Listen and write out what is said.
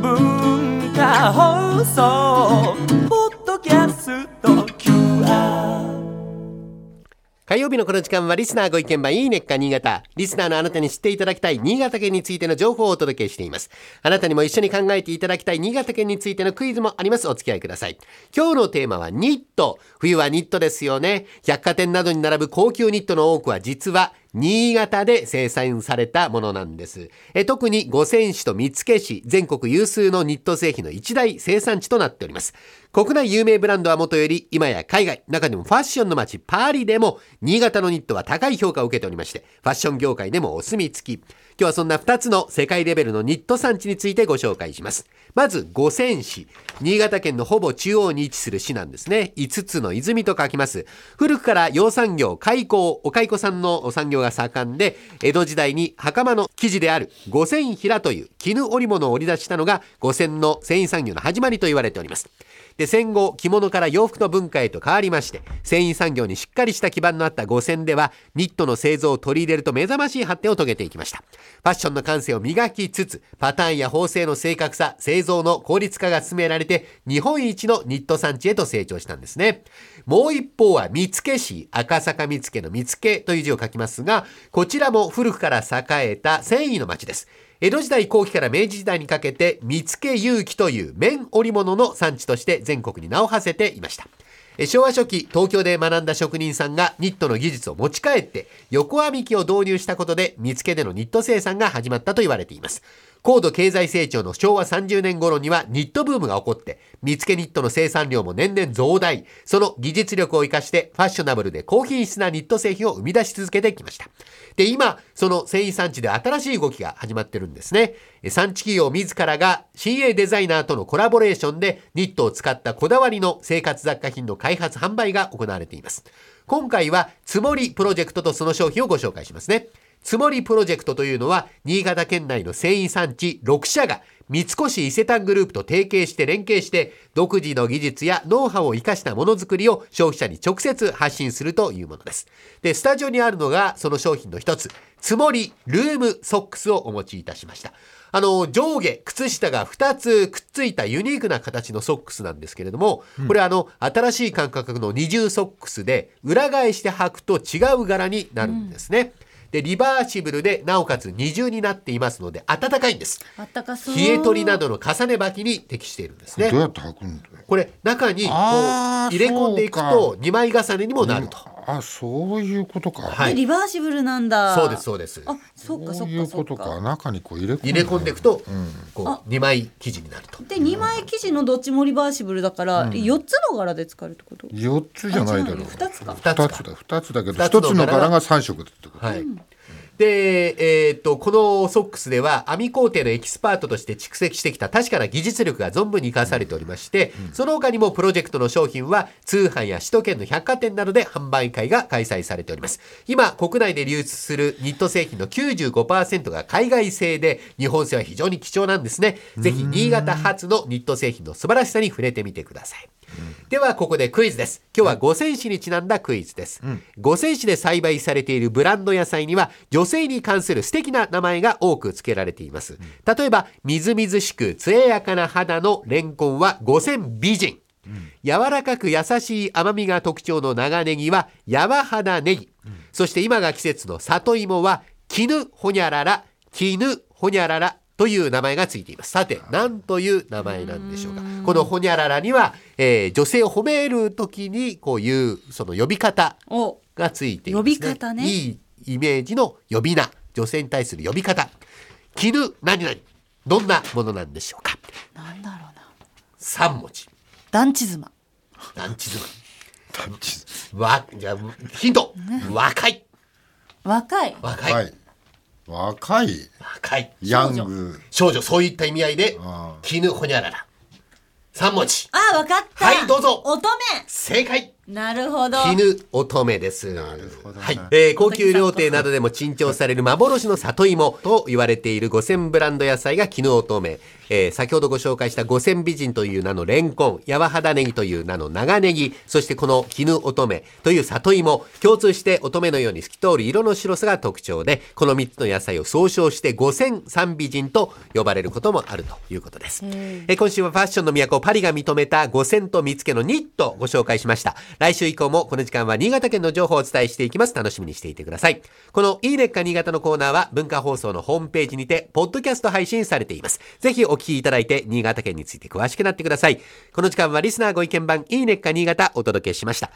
文化放送ポッドキャスト QR 火曜日のこの時間はリスナーご意見番いいねっか新潟。リスナーのあなたに知っていただきたい新潟県についての情報をお届けしています。あなたにも一緒に考えていただきたい新潟県についてのクイズもあります。お付き合いください。今日のテーマはニット。冬はニットですよね。百貨店などに並ぶ高級ニットの多くは実は新潟で生産されたものなんです。え特に五泉市と見附市、全国有数のニット製品の一大生産地となっております。国内有名ブランドはもとより、今や海外、中でもファッションの街パリでも、新潟のニットは高い評価を受けておりまして、ファッション業界でもお墨付き。今日はそんな2つの世界レベルのニット産地についてご紹介します。まず、五泉市。新潟県のほぼ中央に位置する市なんですね。5つの泉と書きます。古くから養蚕業、蚕、お蚕さんの産業が盛んで、江戸時代に袴の生地である五泉平という絹織物を織り出したのが五泉の繊維産業の始まりと言われております。で戦後着物から洋服の文化へと変わりまして繊維産業にしっかりした基盤のあった五泉ではニットの製造を取り入れると目覚ましい発展を遂げていきました。ファッションの感性を磨きつつパターンや縫製の正確さ製造の効率化が進められて日本一のニット産地へと成長したんですね。もう一方は見附市赤坂見附の見附という字を書きますがこちらも古くから栄えた繊維の町です。江戸時代後期から明治時代にかけて見附有機という綿織物の産地として全国に名を馳せていました。昭和初期東京で学んだ職人さんがニットの技術を持ち帰って横編み機を導入したことで見附でのニット生産が始まったと言われています。高度経済成長の昭和30年頃にはニットブームが起こって見附ニットの生産量も年々増大。その技術力を生かしてファッショナブルで高品質なニット製品を生み出し続けてきました。で今その繊維産地で新しい動きが始まってるんですね。産地企業自らが CA デザイナーとのコラボレーションでニットを使ったこだわりの生活雑貨品の開発販売が行われています。今回はつもりプロジェクトとその商品をご紹介しますね。つもりプロジェクトというのは新潟県内の繊維産地6社が三越伊勢丹グループと提携して連携して独自の技術やノウハウを生かしたものづくりを消費者に直接発信するというものです。で、スタジオにあるのがその商品の一つ、つもりルームソックスをお持ちいたしました。あの、上下、靴下が2つくっついたユニークな形のソックスなんですけれども、これあの、新しい感覚の二重ソックスで、裏返して履くと違う柄になるんですね。で、リバーシブルで、なおかつ二重になっていますので、暖かいんです。あったかそう。冷え取りなどの重ね履きに適しているんですねどう。やって履くんだよこれ中にこう入れ込んでいくと2枚重ねにもなると。あそういうことか、はいリバーシブルなんだ。そうですそうです。あ、そうかそそうっいうことかそっか。か中にこう入れ込んで入れ込んでいくとこあう2枚生地になると。で二枚生地のどっちもリバーシブルだから四、つの柄で使えるってこと？四つじゃないだろう二つか。二つだ二つだけど二つの一つの柄が三色だってこと、はい。で、えーっと、このソックスでは編み工程のエキスパートとして蓄積してきた確かな技術力が存分に生かされておりまして、その他にもプロジェクトの商品は通販や首都圏の百貨店などで販売会が開催されております。今、国内で流出するニット製品の95%が海外製で、日本製は非常に貴重なんですね。ぜひ、新潟発のニット製品の素晴らしさに触れてみてください。ではここでクイズです。今日は五泉市にちなんだクイズです、五泉市で栽培されているブランド野菜には女性に関する素敵な名前が多く付けられています、例えばみずみずしく艶やかな肌のレンコンは五泉美人、柔らかく優しい甘みが特徴の長ネギはやわ肌ネギ、そして今が季節の里芋は絹ほにゃらら。絹ほにゃららという名前がついています。さて、何という名前なんでしょうか。このほにゃららには、えー女性を褒めるときにこういうその呼び方お、がついています、呼び方ねいいイメージの呼び名。女性に対する呼び方。絹何々。どんなものなんでしょうか。なんだろうな。3文字。団地妻。団地妻。わ、じゃあヒント。若い。若い。若い。はい若い若い。ヤング少女、そういった意味合いであ、絹ほにゃらら。3文字。あ、わかった。はいどうぞ乙女。正解なるほど絹乙女です。なるほどなはい。えー高級料亭などでも珍重される幻の里芋と言われている五千ブランド野菜が絹乙女。えー先ほどご紹介した五千美人という名のレンコン、柔肌ネギという名の長ネギ、そしてこの絹乙女という里芋、共通して乙女のように透き通る色の白さが特徴で、この3つの野菜を総称して五千三美人と呼ばれることもあるということです。えー今週はファッションの都パリが認めた五千と見つけのニットをご紹介しました。来週以降もこの時間は新潟県の情報をお伝えしていきます。楽しみにしていてください。このいいねっか新潟のコーナーは文化放送のホームページにて、ポッドキャスト配信されています。ぜひお聞きいただいて、新潟県について詳しくなってください。この時間はリスナーご意見番いいねっか新潟お届けしました。